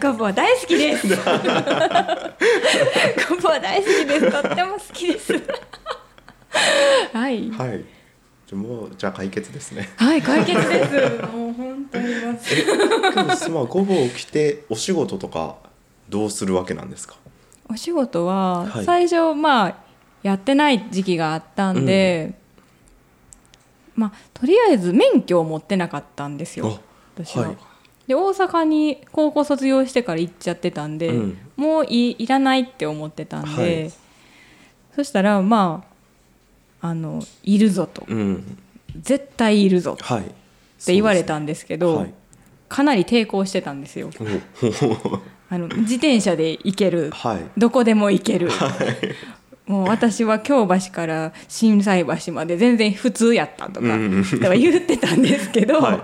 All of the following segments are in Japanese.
ごぼう大好き。です。ごぼう大好きです。とっても好きです。はい。はい。じゃあもうじゃあ解決ですね。はい解決です。もう本当に。もうけどまあごぼうを着てお仕事とかどうするわけなんですか？お仕事ははい。最初まあやってない時期があったんで、まあとりあえず免許を持ってなかったんですよ私は。は。いで大阪に高校卒業してから行っちゃってたんで、うん。もういいらないって思ってたんで、はい。そしたらまああのいるぞと。うん。絶対いるぞっはい。て言われたんですけどはい。かなり抵抗してたんですよ。おあの自転車で行ける。はい。どこでも行ける、もう私は京橋から心斎橋まで全然普通やったとか,、うん。言ってたんですけど、はい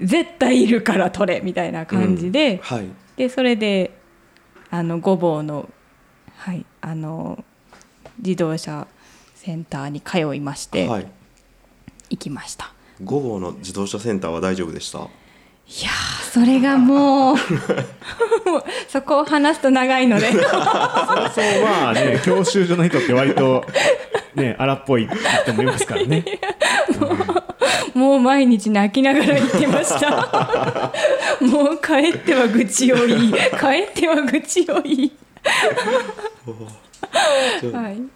絶対いるから取れみたいな感じで、うんはい。でそれであのごぼうの,、はい、あの自動車センターに通いましてはい。行きました。ごぼうの自動車センターは大丈夫でした？いやーそれが もうそこを話すと長いので。そうまあね 教習所の人って割とね荒っぽい人もいますからね。もう毎日泣きながら行ってました。もう帰っては愚痴を言い、帰っては愚痴を言 い。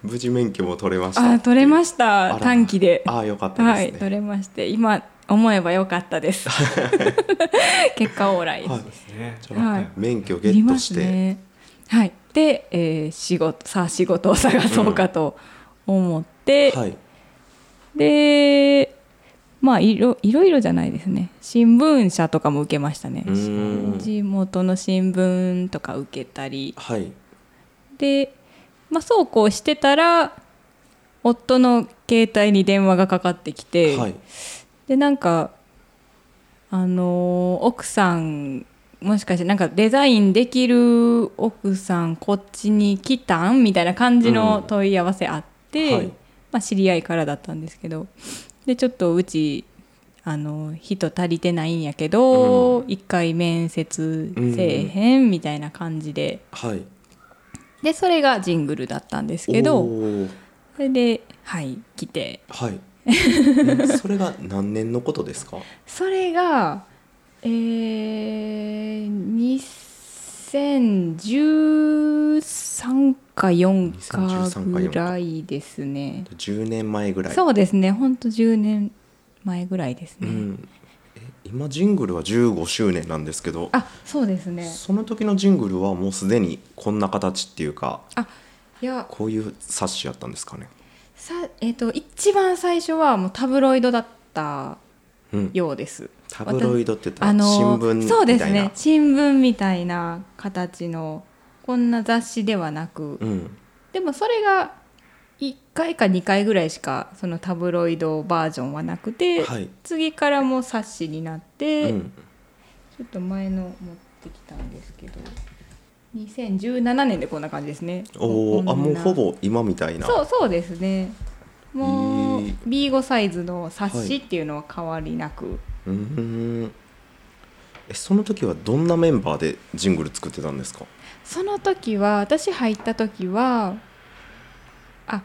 無事免許も取れましたあ、取れましあた。ら短期で。ああよかったはい、ですね取れまして、今思えばよかったです。結果オーライです。はいはい免許ゲいりまットして、すね。はい。で、えー仕事さあ仕事を探そうかと思って、はいで、まあいろいろいろじゃないですね。新聞社とかも受けましたね。地元の新聞とか受けたり。はい。で、まあ、そうこうしてたら夫の携帯に電話がかかってきて、はい。でなんかあのー奥さんもしかしてなんかデザインできる奥さんこっちに来たん？みたいな感じの問い合わせあって、はい。まあ、知り合いからだったんですけどでちょっとうちあの人足りてないんやけど、うん。一回面接せえへんみたいな感じで。はい。でそれがジングルだったんですけどそれではい来て。はい。え それが何年のことですか？それがえー、2013か4 2013かか4ぐらいですね。10年前ぐらいそうですね。ほんと10年前ぐらいですね、うん、え今ジングルは15周年なんですけどあそうですね。その時のジングルはもうすでにこんな形っていうかあいや。こういう冊子やったんですかね？さえっ、と一番最初はもうタブロイドだったうん。ようです。タブロイドって言ったらあの新聞みたいな。そうですね。新聞みたいな形のこんな雑誌ではなく、うん。でもそれが1回か2回ぐらいしかそのタブロイドバージョンはなくて、はい。次からもう冊子になって、うん。ちょっと前の持ってきたんですけど2017年でこんな感じですね。おおあもうほぼ今みたいな。そうそうですね。もういい。B5 サイズの冊子っていうのは変わりなく、うーん。えその時はどんなメンバーでジングル作ってたんですか？その時は私入った時はあ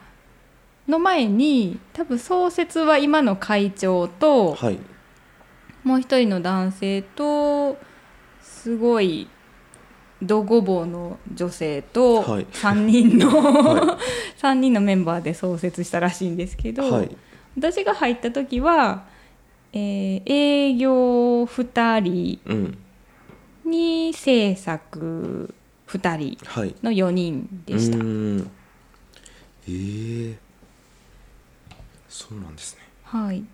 の前に多分創設は今の会長と、はい。もう一人の男性とすごいドごぼうの女性とはい。3人の、は 三人のメンバーで創設したらしいんですけど、はい。私が入った時は、えー営業2人うん。に制作2人はい。の4人でした。う。ーん。ええそうなんですね、はい、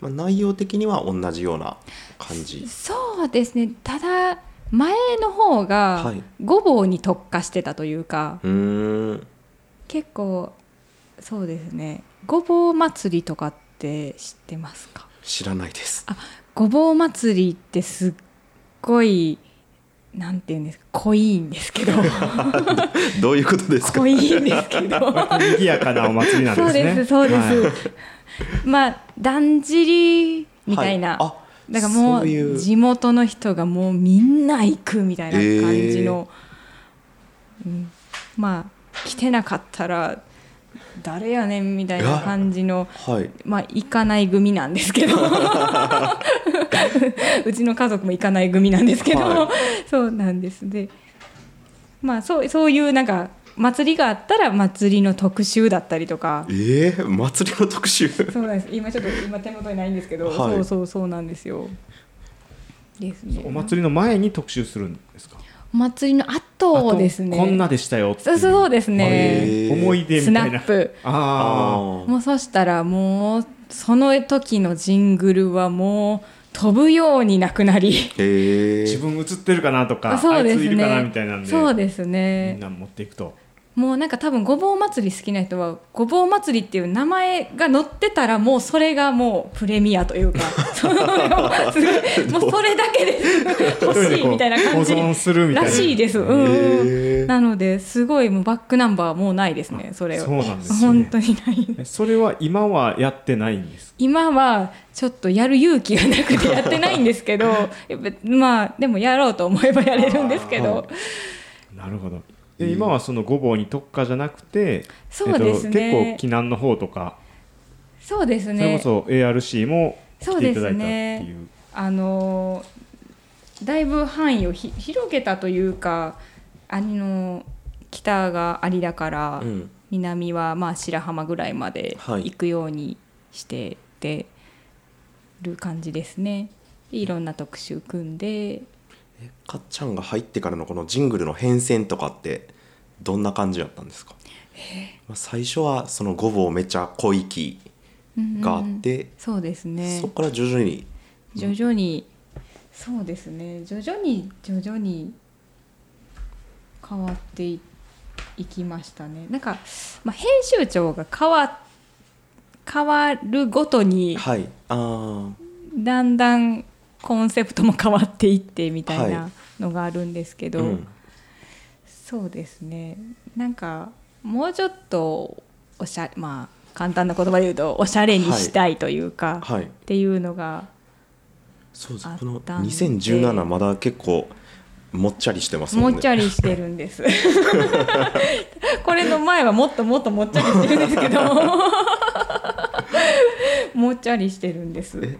まあ、内容的には同じような感じ。そうですね。ただ前の方はがい。ごぼうに特化してたというか、うーん。結構そうですね。ごぼう祭りとかって知ってますか？知らないです。あごぼう祭りってすっごいなんていうんですか？濃いんですけど。どういうことですか？濃いんですけど。賑やかなお祭りなんですね。そうですそうです、はい。まあだんじりみたいな、はい、あだからもそういうう地元の人がもうみんな行くみたいな感じの、うん、まあ来てなかったら誰やねんみたいな感じのはい。まあ行かない組なんですけど。うちの家族も行かない組なんですけど、はそうなんです。でまあそうそういうなんか祭りがあったら祭りの特集だったりとか。えー、祭りの特集？そうなんです。今ちょっと今手元にないんですけど、はい。そうそうそうなんですよ。ですね。お祭りの前に特集するんですか？お祭りの後ですね。こんなでしたよっていそうそうですね。思い出みたいな。ナップ。あもうそしたらもうその時のジングルはもう飛ぶようになくなり。自分映ってるかなとかそうですあいついるかなねみたいなんで。そうですみねんな持っていくともうなんか多分ごぼう祭り好きな人はごぼう祭りっていう名前が載ってたらもうそれがもうプレミアというか そもうそれだけで欲しいみたいな感じらしいです。うんなのですごいもうバックナンバーもうないですねそれは。そうなんですね。本当にない。えそれは今はやってないんです今はちょっとやる勇気がなくてやってないんですけどやっぱまあでもやろうと思えばやれるんですけど。なるほどで今はそのごぼうに特化じゃなくてそうですね。えっと、結構避難の方とか、そうですそれねこそ ARC も来ていただいたってそうですねいう。あのだいぶ範囲をひ広げたというかあの北が有田からうん。南はまあ白浜ぐらいまではい。行くようにしててる感じですね。でいろんな特集組んでかっちゃんが入ってからのこのジングルの変遷とかってどんな感じだったんですか、まあ、最初はそのごぼうめっちゃ濃い木があって、そうですね。そこから徐々に徐々にそうですね。徐々に徐々に変わっていいきましたね。なんか、まあ、編集長が変わ変わるごとにはい。あだんだんコンセプトも変わっていってみたいはなのがあるんですけど、あうん。そうですね。なんかもうちょっとおしゃまあ簡単な言葉で言うとおしゃれにしたいというか、はい。っていうのがあそうです。このったんで。2017まだ結構もっちゃりしてますもんね。もっちゃりしてるんです。これの前はもっともっともっちゃりしてるんですけども っちゃりしてるんです。え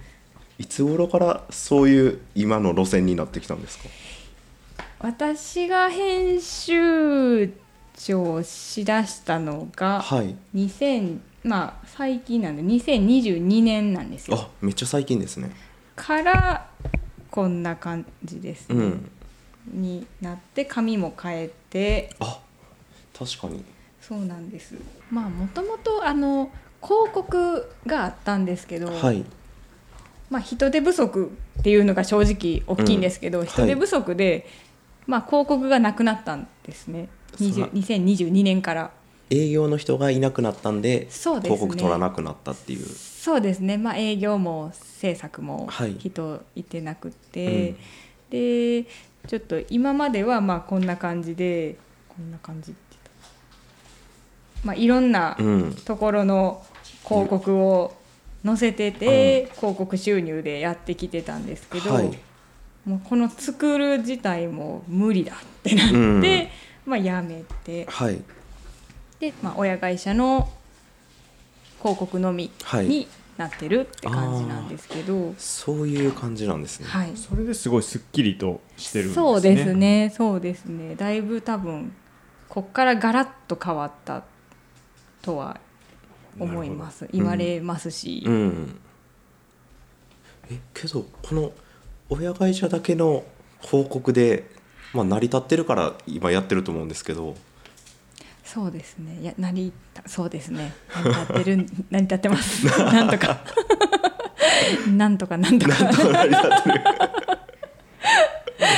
いつ頃からそういう今の路線になってきたんですか？私が編集長をしだしたのがはい。2000まあ最近なんで2022年なんですよ。あめっちゃ最近ですね。からこんな感じですね、うん。になって髪も変えて。あ確かに。そうなんです。まあもともとあの広告があったんですけど、はいまあ、人手不足っていうのが正直大きいんですけど、うん。人手不足で、まあ、広告がなくなったんですね。20そら2022年から。営業の人がいなくなったんでね。広告取らなくなったっていう。そうですね、まあ、営業も制作もはい。人いてなくて、でちょっと今まではまあこんな感じでこんな感じってまあいろんなうん。ところの広告を載せてて、広告収入でやってきてたんですけど、はい。もうこの作る自体も無理だってなって、うん。まあ、やめて。はい。で、まあ、親会社の広告のみはい。になってるって感じなんですけど、そういう感じなんですね、はい。それですごいすっきりとしてるんですね。そうですね。そうですね。だいぶ多分こっからガラッと変わったとは思います。言われますし、うん。えけどこの親会社だけの広告で、まあ、成り立ってるから今やってると思うんですけど。そうですね。いや成り立そうですね。成り立ってる 成り立ってます。なんとか。なんとかなんとか。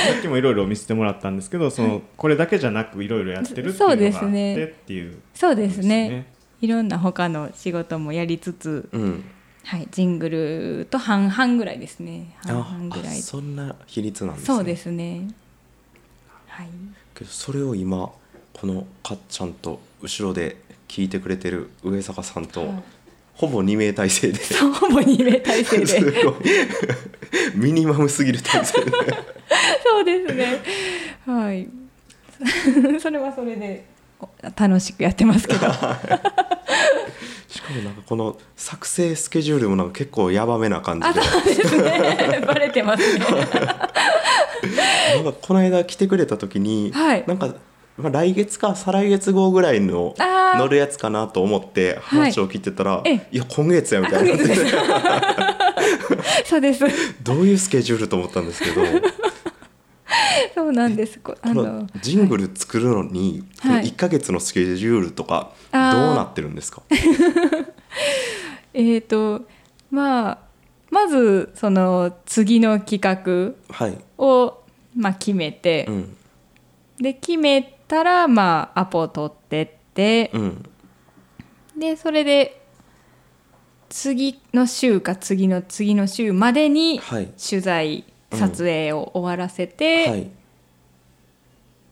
さっきもいろいろ見せてもらったんですけどそのこれだけじゃなくいろいろやってるっていうのがあそうってですね。っていうそうですねいろんな他の仕事もやりつつ、うん。はい、ジングルと半々ぐらいですね。半あ々ぐらい。あそんな比率なんですね。そうですね。はい。けどそれを今このかっちゃんと後ろで聞いてくれてる上坂さんと、はい。ほぼ2名体制で。ほぼ2名体制 すでごい。ミニマムすぎる点数ねそうですね。はい。それはそれでお楽しくやってますけどしかもなんかこの作成スケジュールもなんか結構ヤバめな感じで。あそうですね。バレてますね。なんかこの間来てくれた時に、はい。なんか、まあ、来月か再来月後ぐらいの乗るやつかなと思って話を聞いてたら、えい、や今月やみたいな。そうです。どういうスケジュールと思ったんですけど そうなんです。こあこののジングル作るのに、このはい。1ヶ月のスケジュールとかどうなってるんですか？えーとまあまずその次の企画はい、を、まあ、決めて、うん。で決めたら、まあ、アポを取ってって、うん。でそれで次の週か次の次の週までにはい。取材、うん撮影を終わらせて、はい。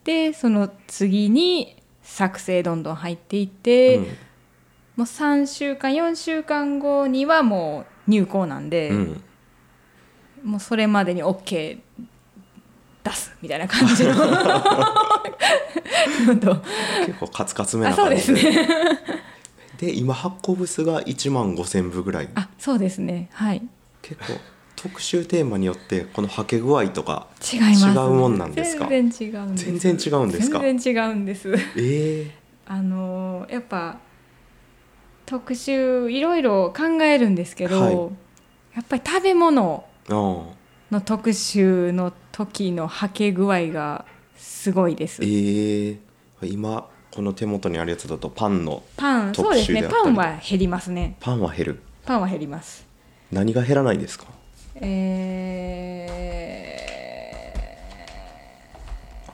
でその次に作成どんどん入っていって、うん。もう3週間4週間後にはもう入校なんで、うん。もうそれまでに OK 出すみたいな感じの 結構カツカツめあそうで。な感じですね。で今発行部数が1万5,000部ぐらい。あそうですね。はい。結構特集テーマによってこのはけ具合とか違います。違うもんなんですか？全然違うんです。全然違うんですか？全然違うんです。え あのやっぱ特集いろいろ考えるんですけど、はい。やっぱり食べ物の特集の時のはけ具合がすごいです。ええ今この手元にあるやつだとパンのパンそう特ですね。集であったり。パンは減りますね。パンは減る。パンは減ります。何が減らないんですか？え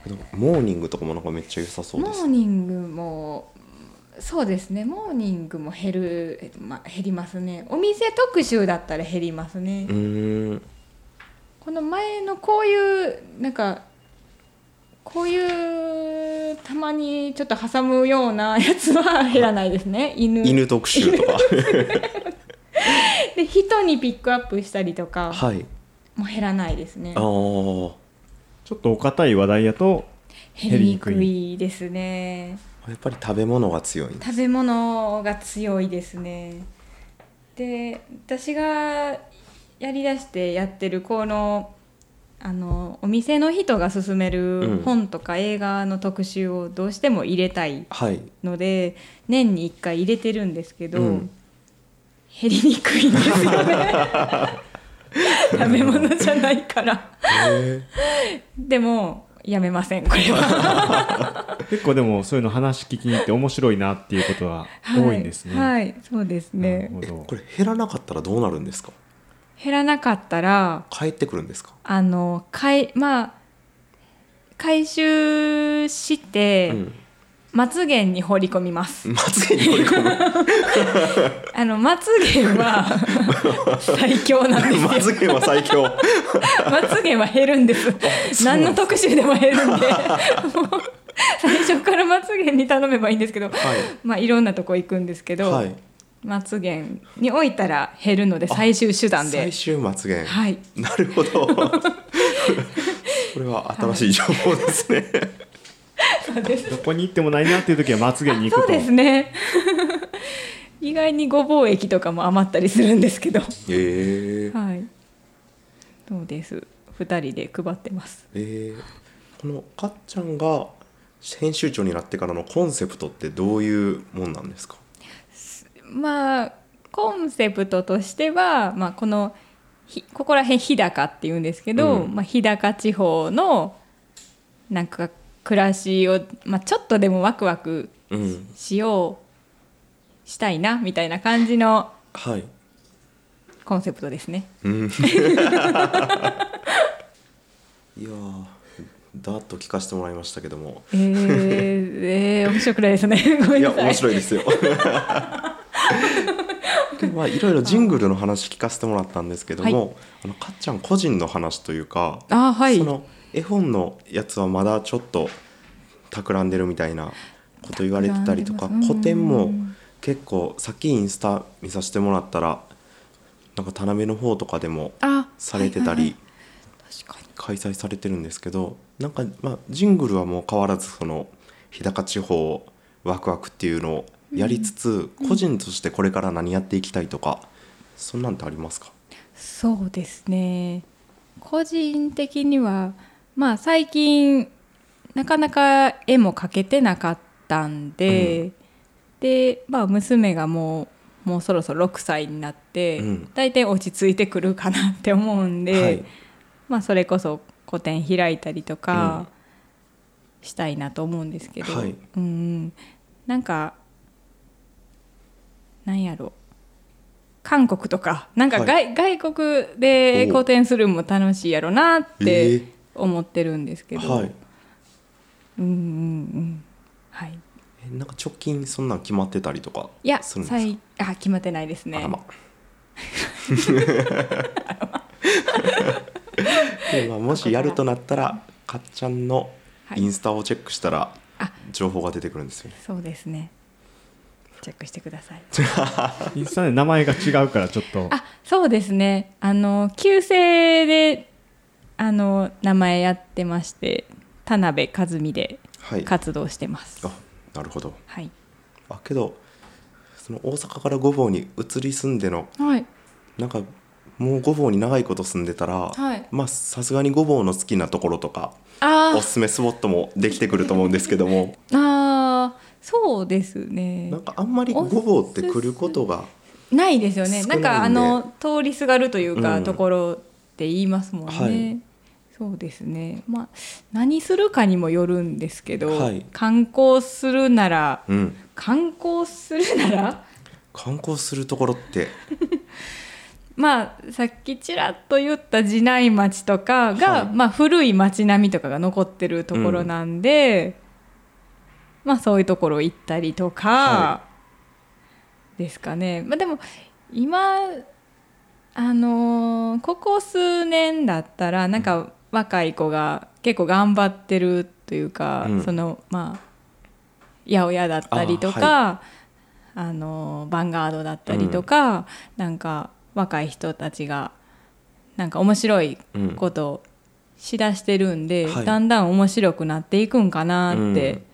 けどモーニングとかもなんかめっちゃ良さそーモーうです。ニングもそうですね。モーニングも減る、えま、減りますね。お店特集だったら減りますね、この前のこういうなんかこういうたまにちょっと挟むようなやつは減らないですね。犬。犬特集とか で人にピックアップしたりとかはい。も減らないですね。ああちょっとお堅い話題やと減りにくいですね。やっぱり食べ物が強い食べ物が強いですね。で私がやりだしてやってるこのあのお店の人が勧めうるん。本とか映画の特集をどうしても入れたいはい。ので年に1回入れてるんですけど、うん減りにくいんですよね。食べ物じゃないから。へでもやめませんこれは。結構でもそういうの話聞きに行って面白いなっていうことは多いんですね。はい、はいそうですなねこれ減らなかったらどうなるんですか？減らなかったら帰ってくるんですか？あのかいまあ回収して、うんまつげに放り込みます。まつげに放り込む。あのまつげは 最強なんですよ。まつげは最強。まつげは減るんです。何の特集でも減るんで。最初からまつげに頼めばいいんですけど、はまあいろんなとこ行くんですけど、いはい。まつげに置いたら減るので最終手段で。最終まつげはい。なるほど。これは新しい情報ですね、そうですどこに行ってもないなっていう時はまつげに行くと。そうですね。意外にごぼう液とかも余ったりするんですけど。へえ。はい。そうです。2人で配ってます。えーこのかっちゃんが編集長になってからのコンセプトってどういうもんなんですか？まあコンセプトとしては、まあ、このひここら辺日高っていうんですけど、うん。まあ、日高地方のなんか暮らしを、まあ、ちょっとでもワクワクうん。しようしたいなみたいな感じのはい。コンセプトですね。うん。いやーだっと聞かせてもらいましたけども。えー、えー面白くないですね。い。いや面白いですよ。でまあいろいろジングルの話聞かせてもらったんですけども、あのかっちゃん個人の話というか、あはい。その絵本のやつはまだちょっと企んでるみたいなこと言われてたりとか企んでます古典もうん結構さっきインスタ見させてもらったらなんか田辺の方とかでもあされてたり、開催されてるんですけどなんか、まあ、ジングルはもう変わらずその日高地方ワクワクっていうのをやりつつ、個人としてこれから何やっていきたいとかそんなんってありますか？そうですね。個人的にはまあ最近なかなか絵も描けてなかったんで、うん。で、まあ、娘がもうもうそろそろ6歳になって、うん。大体落ち着いてくるかなって思うんで、はい。まあ、それこそ個展開いたりとかしたいなと思うんですけど、はい。うん。うん、なんかなんやろ。韓国とかなんかは外,、外国でお個展するのも楽しいやろなっえてー思ってるんですけど、はい。うんうんうん。はい。えなんか直近そんなん決まってたりとかいやするんですあ決まってないですね。あらま。でまあ、もしやるとなったらかっちゃんのインスタをチェックしたらあ。情報が出てくるんですよね。そうですね。チェックしてください。インスタで名前が違うからちょっと。あそうですね。あの旧姓であの名前やってまして田辺和美ではい。活動してます。あなるほど。はい。あけどその大阪から御坊に移り住んでのはい。なんかもう御坊に長いこと住んでたら、はい。まあさすがに御坊の好きなところとかあおすすめスポットもできてくると思うんですけども。あーそうですね。なんかあんまり御坊って来ることがないですよね。なんかあの通りすがるというか、うん。ところって言いますもんね、はいそうですね。まあ何するかにもよるんですけど、はい。観光するならうん。観光するなら？観光するところって。まあさっきちらっと言った寺内町とかが、はい。まあ、古い町並みとかが残ってるところなんで、まあそういうところ行ったりとかはですかね、まあでも今あのーここ数年だったらなんか若い子が結構頑張ってるというか、うん。そのまあ八百屋だったりとかあ、のーヴァンガードだったりとか、なんか若い人たちがなんか面白いうんことをしだしてるんで、はい。だんだん面白くなっていくんかなっうん。て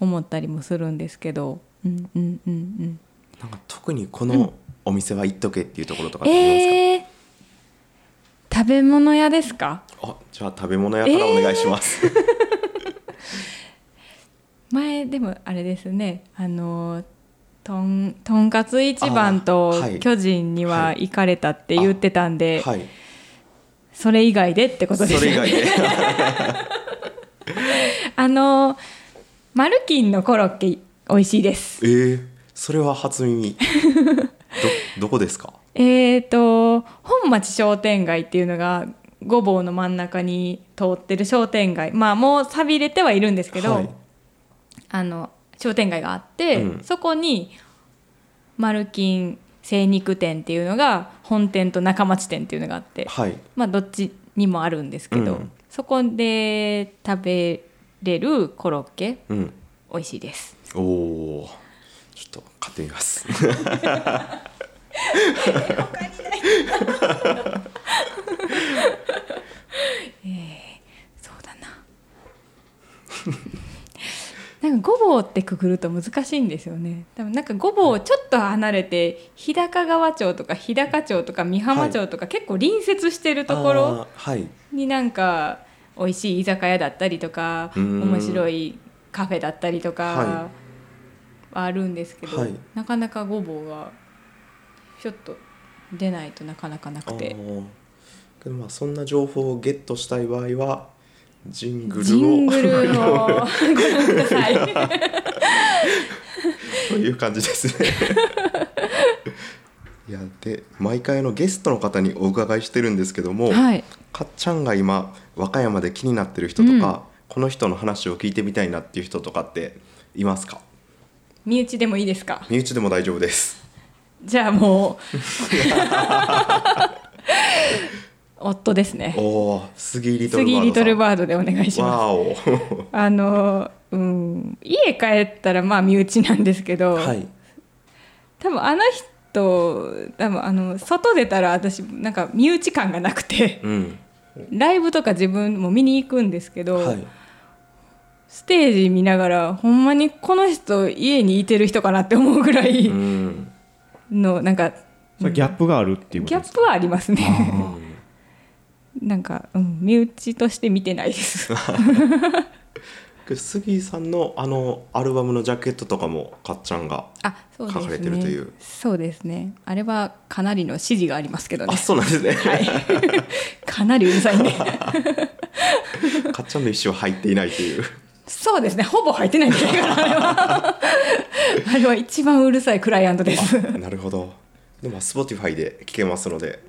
思ったりもするんですけど、うんうんうんうん、なんか特にこのお店は行っとけっていうところとかってありますか、えー、食べ物屋ですか？あじゃあ食べ物屋からお願いします、前でもあれですねあのとんとんかつ一番と巨人には行かれたって言ってたんで、はい。それ以外でってことですよね。それ以外で。あのマルキンのコロッケ美味しいです。えー、それは初耳。ど どこですか？えー、と本町商店街っていうのが御坊の真ん中に通ってる商店街。まあもう寂れてはいるんですけど、はい。あの商店街があって、うん。そこにマルキン精肉店っていうのが本店と中町店っていうのがあって、はい。まあどっちにもあるんですけど、うん。そこで食べれるコロッケうん。美味しいです。おおちょっと買ってみます そうだな。なんか御坊ってくくると難しいんですよね。多分なんか御坊をちょっと離れて日高川町とか日高町とか美浜町とか結構隣接してるところになんか美味しい居酒屋だったりとかうーん。面白いカフェだったりとかははあるんですけど、はい。なかなか御坊がちょっと出ないとなかなかなくて。けどまあそんな情報をゲットしたい場合はジングルをジングルをご覧ください。という感じですね いやで毎回のゲストの方にお伺いしてるんですけども、はい。かっちゃんが今和歌山で気になってる人とか、この人の話を聞いてみたいなっていう人とかっていますか？身内でもいいですか？身内でも大丈夫ですじゃあもう。夫ですね。おお杉リトルバードリトルバードでお願いします。あの、うん、家帰ったらまあ身内なんですけど、はい多分あのと多分あの外出たら私なんか身内感がなくてうんライブとか自分も見に行くんですけど、はいステージ見ながらほんまにこの人家にいてる人かなって思うぐらいうんのなんかギャップがあるっていうギャップはありますね。うん なんか、うん、身内として見てないです。杉井さんのあのアルバムのジャケットとかもかっちゃんが。書かれてるというそうですね。あれはかなりの指示がありますけどねあ。そうなんですね、かなりうるさいんで。かっちゃんの意思は入っていないというそうですね。ほぼ入ってないんじゃないかな。あれはあれは一番うるさいクライアントです。なるほどでも Spotify で聴けますので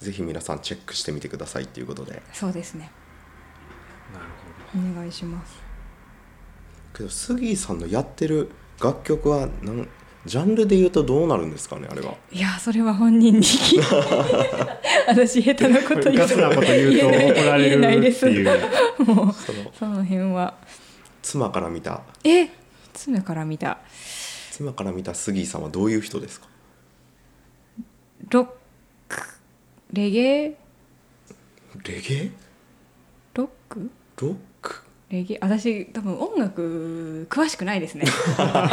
ぜひ皆さんチェックしてみてくださいということでそうですね。なるほお願いします。けど杉井さんのやってる楽曲はなんジャンルで言うとどうなるんですかねあれはいや、それは本人に聞いて。私下手なこどと言うと言うと怒られる言えないですっていうもうそのその辺は。妻から見た。え、爪から見た。妻から見た杉井さんはどういう人ですか？ロック、レゲエ、レゲエ？ロック？ロック？レゲエ？私多分音楽詳しくないですね。な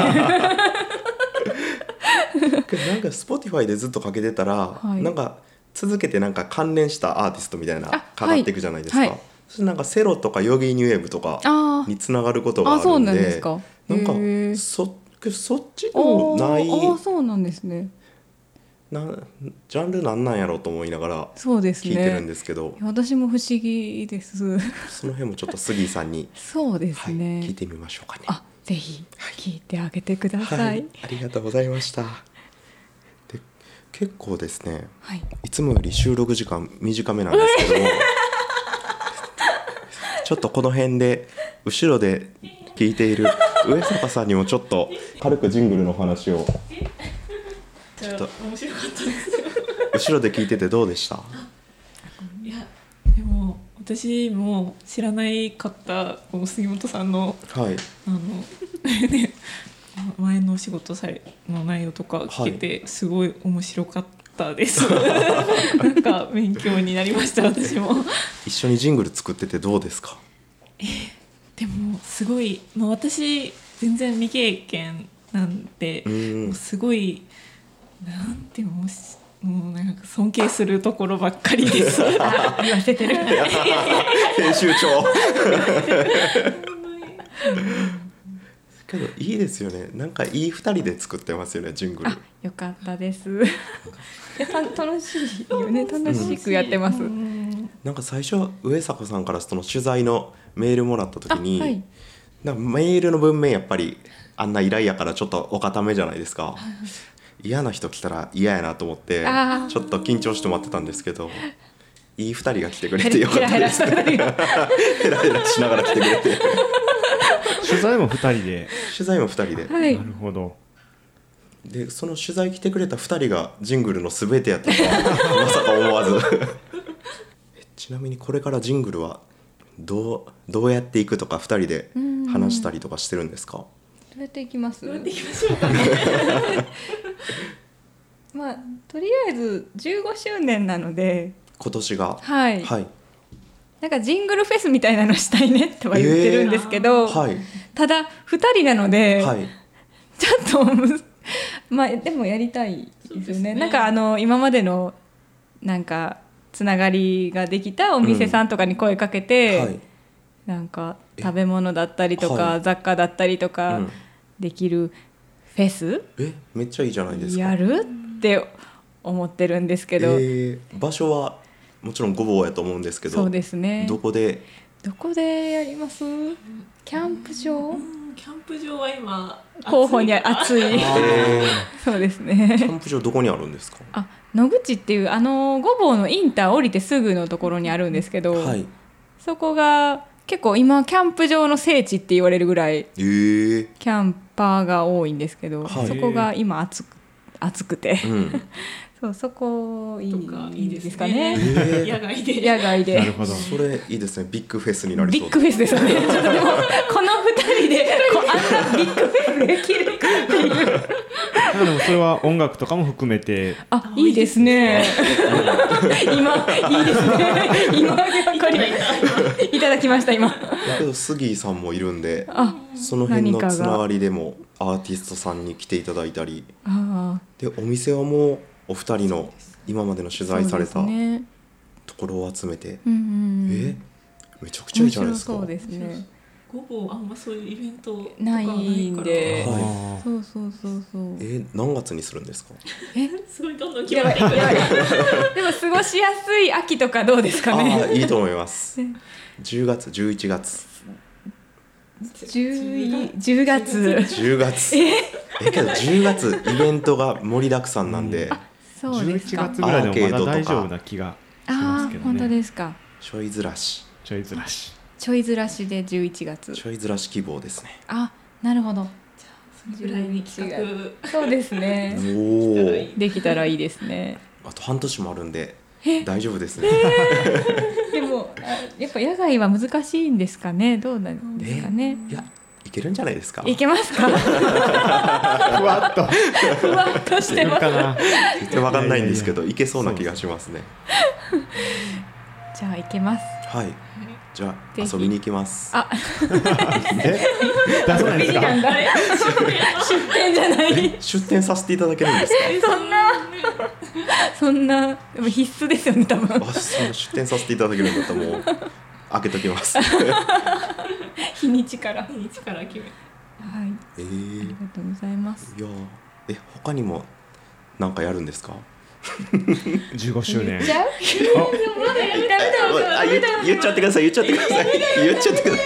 んか Spotify でずっとかけてたら、はい。なんか続けてなんか関連したアーティストみたいなあかかっていくじゃないですか、はいなんかセロとかヨギニューエブとかあにつながることがあるんであそうなんか。なんかへー。そそっちあでもないーあーそうなんですね。なジャンルなんなんやろうと思いながらそうですね。聞いてるんですけど、私も不思議です。その辺もちょっと杉井さんに、そうですはい、ね、聞いてみましょうかね。あぜひ聞いてあげてください。ははいい、、ありがとうございました。で結構ですねはい、いつもより収録時間短めなんですけども ちょっとこの辺で後ろで聞いている上坂さんにもちょっと軽くジングルの話をちょっと面白かったです後ろで聞いててどうでした？いやでも私も知らないかったこの杉本さんのはい。あのね前のお仕事されの内容とか聞けてすごい面白かったです、なんか勉強になりました私も。一緒にジングル作っててどうですか？でもすごい、まあ、私全然未経験なんで、うん。もうすごいなんていうのもうしもうなんか尊敬するところばっかりです。あ 言わせてる。編集長 けどいいですよね。なんかいい二人で作ってますよねジングル。あよかったです。いやた楽しいよね。楽しくやってます、うんなんか最初上坂さんからその取材のメールもらった時に、あはい。なんかメールの文面やっぱりあんな依頼やからちょっとお固めじゃないですか。嫌な人来たら嫌やなと思ってちょっと緊張して待ってたんですけどいい二人が来てくれてよかったです。ヘラヘラしながら来てくれて取材も2人で。取材も二人で。はい。なるほど。でその取材来てくれた2人がジングルの全てやった。とはまさか思わず。えちなみにこれからジングルはどうどうやっていくとか2人で話したりとかしてるんですか？どうやっていきます？どうやっていきましょうか？ね。まあとりあえず15周年なので。今年が？はい、はいなんかジングルフェスみたいなのしたいねとは言ってるんですけど、はい。ただ2人なので、はい。ちょっと まあでもやりたいですよね。ね。なんかあの今までのなんかつながりがでフェスお店さんとかに声かけて、はい。なんか食べ物だったりとか、はい。雑貨だったりとかうん。できるフェス、えめっちゃいいじゃないですか。やる？って思ってるんですけど、えー場所は？もちろんごぼうやと思うんですけどそうですね。どこで？どこでやります？キャンプ場？うんキャンプ場は今候補に熱いえ そうですーキねャンプ場どこにあるんですか？あ野口っていうあのごぼうのインター降りてすぐのところにあるんですけど、はい。そこが結構今キャンプ場の聖地って言われるぐらいえー、キャンパーが多いんですけど、はい。そこが今暑く暑くて、うん そうそこいいいですいですかねね。えー野外で野外でなるほどそれいいですねビッグフェスになりビッグフェスですよね。ちょっとでもこの二人でこうあんなビッグフェスできるかっていう。あでもそれは音楽とかも含めてあいいですね。今いいですね。今これいただきました今。だけど杉井さんもいるんであその辺のつながりでもアーティストさんに来ていただいたりあでお店はもうお二人の今までの取材されたところを集めて、ねうんうん、え？めちゃくちゃいいじゃないですか。そうですね。午後あんまそういうイベントないんで、はい、そうそうそうそう。え何月にするんですか？え？すごいどんどん決まっていく。でも過ごしやすい秋とかどうですかね。いいと思います。10月11月。10, 10月。10月。え？けど10月イベントが盛りだくさんなんで、うん。11月ぐらいでもまだ大丈夫な気がしますけど、ね、本当ですか。ちょいずらし。ちょいずらし。ちょいずらしで11月。ちょいずらし希望ですね。あなるほど。ぐらいに企画そうですね。おできたらいいですね。あと半年もあるんで大丈夫ですね、えー、でもやっぱ野外は難しいんですかね？どうなんですかね？いやいけるんじゃないですか？いけますか？ふわっと。ふわっとしてます。全然わかんないんですけどいけそうな気がしますね。じゃあいけます。はい。じゃあ遊びに行きます。あ。え？出さない。出店じゃない。出店させていただけるんですそんな。そんな。でも必須ですよね多分。かあそんな出店させていただけるんだったらもう開けときます。日にちから。はい。日にちから決めあえりー、がとうございます。いやー。え他にもなんかやるんですか？15周年。じゃあ。まだやりたいあ言っ言っちゃってください言っちゃってください。言っちゃってくださ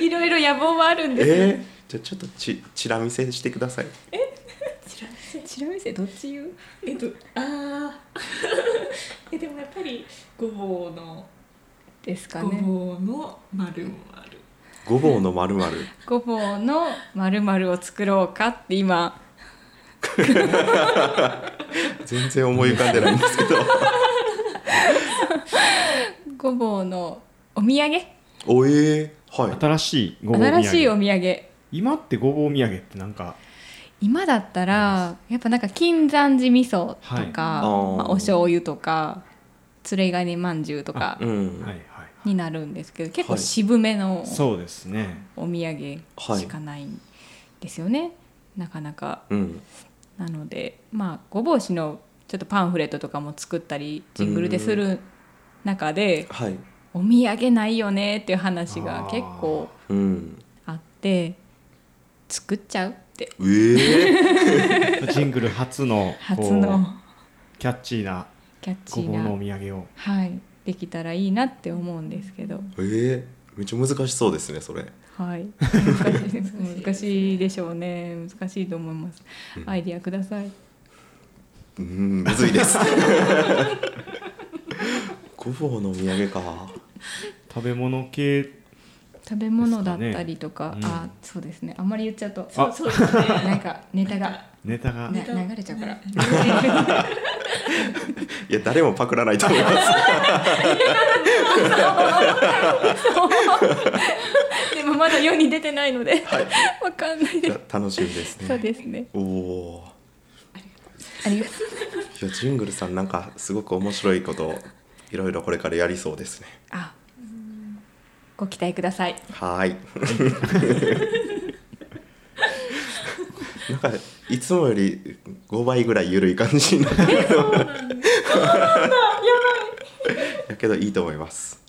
い。いろいろ野望はあるんです。えー、じゃあちょっとちちら見せしてください。チラ見せ？どっち言う？えっとああ えでもやっぱりごぼうのごですかね。ぼうの丸々ごぼうのまるまるごぼうのまるまるを作ろうかって今。全然思い浮かんでないんですけど。ごぼうのお土産？おえー、はい。新しいごぼう土産。新しいお土産。今ってごぼう土産ってなんか今だったらやっぱなんか金山寺味噌とか、はい。あー。まあ、お醤油とかつれがねまんじゅうとかうん、はいはいになるんですけど結構はい渋めのそうですね。お土産しかないんですよね、なかなか。うん。なのでまあごぼうしのちょっとパンフレットとかも作ったりジングルでする中ではい。お土産ないよねっていう話が結構うん。あって作っちゃうえー、ジングル初のこう初のキャッチーなキャッチーごぼうのおな、土産を。はい、できたらいいなって思うんですけど、えー、めっちゃ難しそうですねそれ。はい、難しい難しいでしょうね。難しいと思います。アイディアください。うんむずいです。ごぼうのお土産か。食べ物系食べ物だったりとかね。うん。あそうですね。あんまり言っちゃうとあ。そうですね。なんかネタが、ネタが。ね、流れちゃうから。いや誰もパクらないと思います。でもまだ世に出てないので、わかんないいです。や楽しみですそうねですね。おおありがとーいやジングルさんなんかすごく面白いこといろいろこれからやりそうですね。うあご期待ください。はーい。なんかいつもより5倍ぐらい緩い感じになってるやけどいいと思います。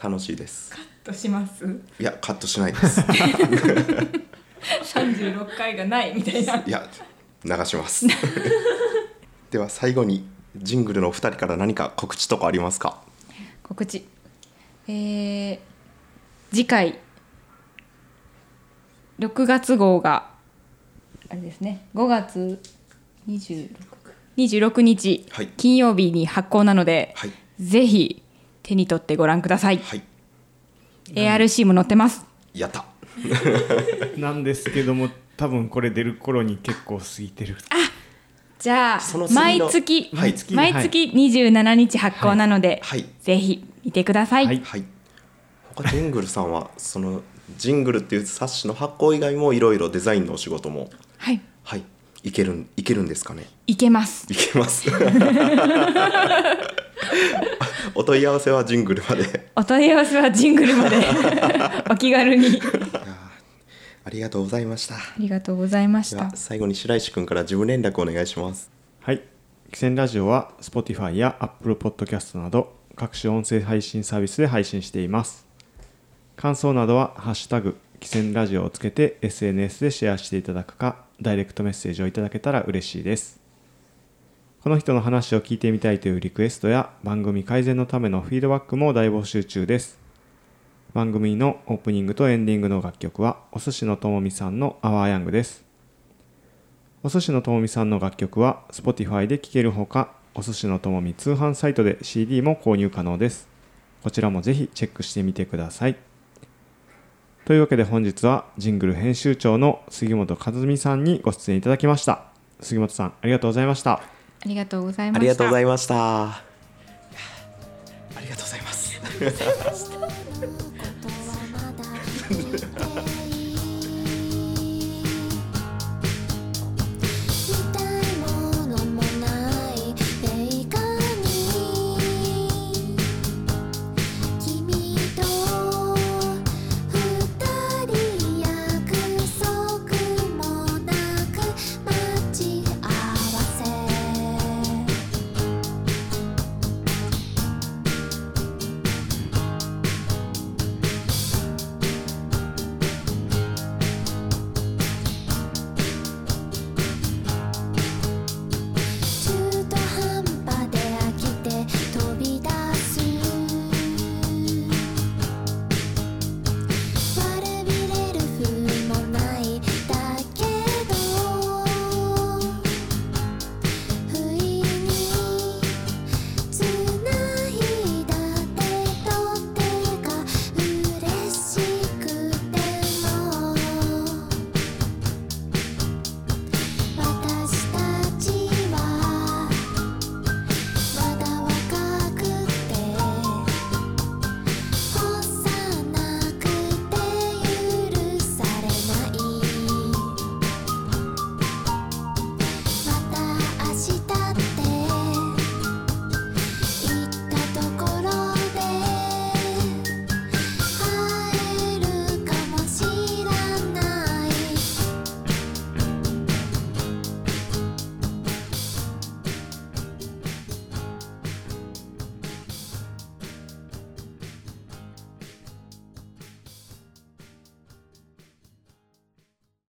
楽しいです。とします？いやカットしないです。36回がないみたいな。いや流します。では最後にジングルのお二人から何か告知とかありますか？告知えー次回6月号があれですね5月26 26日、はい。金曜日に発行なので、はい。ぜひ手に取ってご覧ください、はい。ARC も載ってます。やった。なんですけども多分これ出る頃に結構過ぎてる。じゃあ毎月、はい。毎月27日発行なので、はい。ぜひ見てください。はい。はい。他ジングルさんはそのジングルっていう冊子の発行以外もいろいろデザインのお仕事も。はい、はい。いけるんいけるんですかね？いけます。いけます。お問い合わせはジングルまで。お問い合わせはジングルまで。お気軽に。ありがとうございました。ありがとうございました。最後に白石君から自分連絡お願いします。はい。キセンラジオは Spotify や Apple Podcast など各種音声配信サービスで配信しています。感想などはハッシュタグキセンラジオをつけて SNS でシェアしていただくか、ダイレクトメッセージをいただけたら嬉しいです。この人の話を聞いてみたいというリクエストや番組改善のためのフィードバックも大募集中です。番組のオープニングとエンディングの楽曲はお寿司のともみさんの Our Young です。お寿司のともみさんの楽曲は Spotify で聴けるほか、お寿司のともみ通販サイトで CD も購入可能です。こちらもぜひチェックしてみてください。というわけで本日はジングル編集長の杉本和美さんにご出演いただきました。杉本さん、ありがとうございました。ありがとうございました。ありがとうございましたありがとうございます言葉まだ